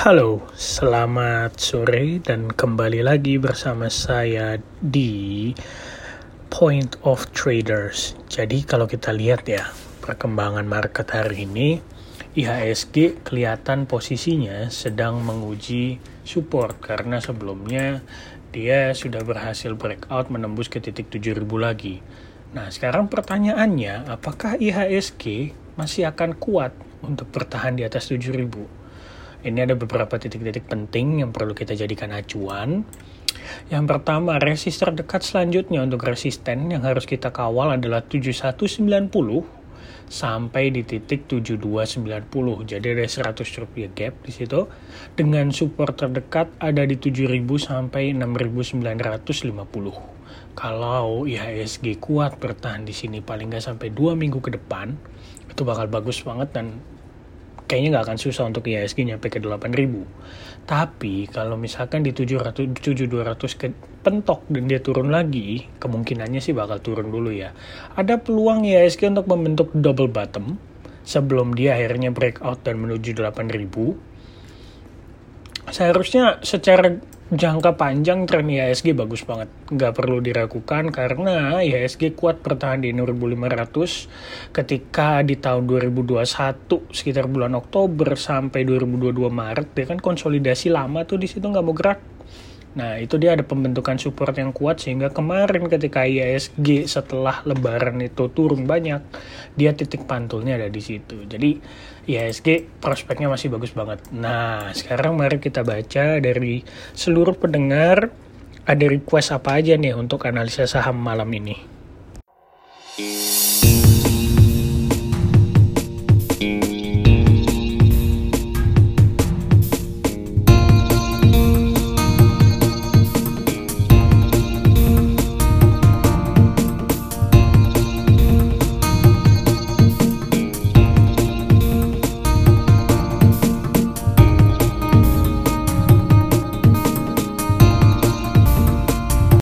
Halo, selamat sore dan kembali lagi bersama saya di Point of Traders. Jadi kalau kita lihat ya perkembangan market hari ini, IHSG kelihatan posisinya sedang menguji support karena sebelumnya dia sudah berhasil breakout menembus ke titik 7000 lagi. Nah, sekarang pertanyaannya, apakah IHSG masih akan kuat untuk bertahan di atas 7000? Ini ada beberapa titik-titik penting yang perlu kita jadikan acuan. Yang pertama, resist terdekat selanjutnya untuk resisten yang harus kita kawal adalah 7190 sampai di titik 7290. Jadi ada 100 rupiah gap di situ. Dengan support terdekat ada di 7000 sampai 6950. Kalau IHSG kuat bertahan di sini paling nggak sampai dua minggu ke depan, itu bakal bagus banget dan kayaknya nggak akan susah untuk IHSG nyampe ke 8000 tapi kalau misalkan di 700 7200 ke pentok dan dia turun lagi kemungkinannya sih bakal turun dulu ya. Ada peluang IHSG untuk membentuk double bottom sebelum dia akhirnya breakout dan menuju 8000 seharusnya secara jangka panjang tren IHSG bagus banget. Nggak perlu diragukan karena IHSG kuat bertahan di 6500 ketika di tahun 2021 sekitar bulan Oktober sampai 2022 Maret dia kan konsolidasi lama tuh di situ nggak mau gerak Nah, itu dia ada pembentukan support yang kuat sehingga kemarin ketika IISG setelah lebaran itu turun banyak, dia titik pantulnya ada di situ. Jadi IISG prospeknya masih bagus banget. Nah, sekarang mari kita baca dari seluruh pendengar ada request apa aja nih untuk analisa saham malam ini.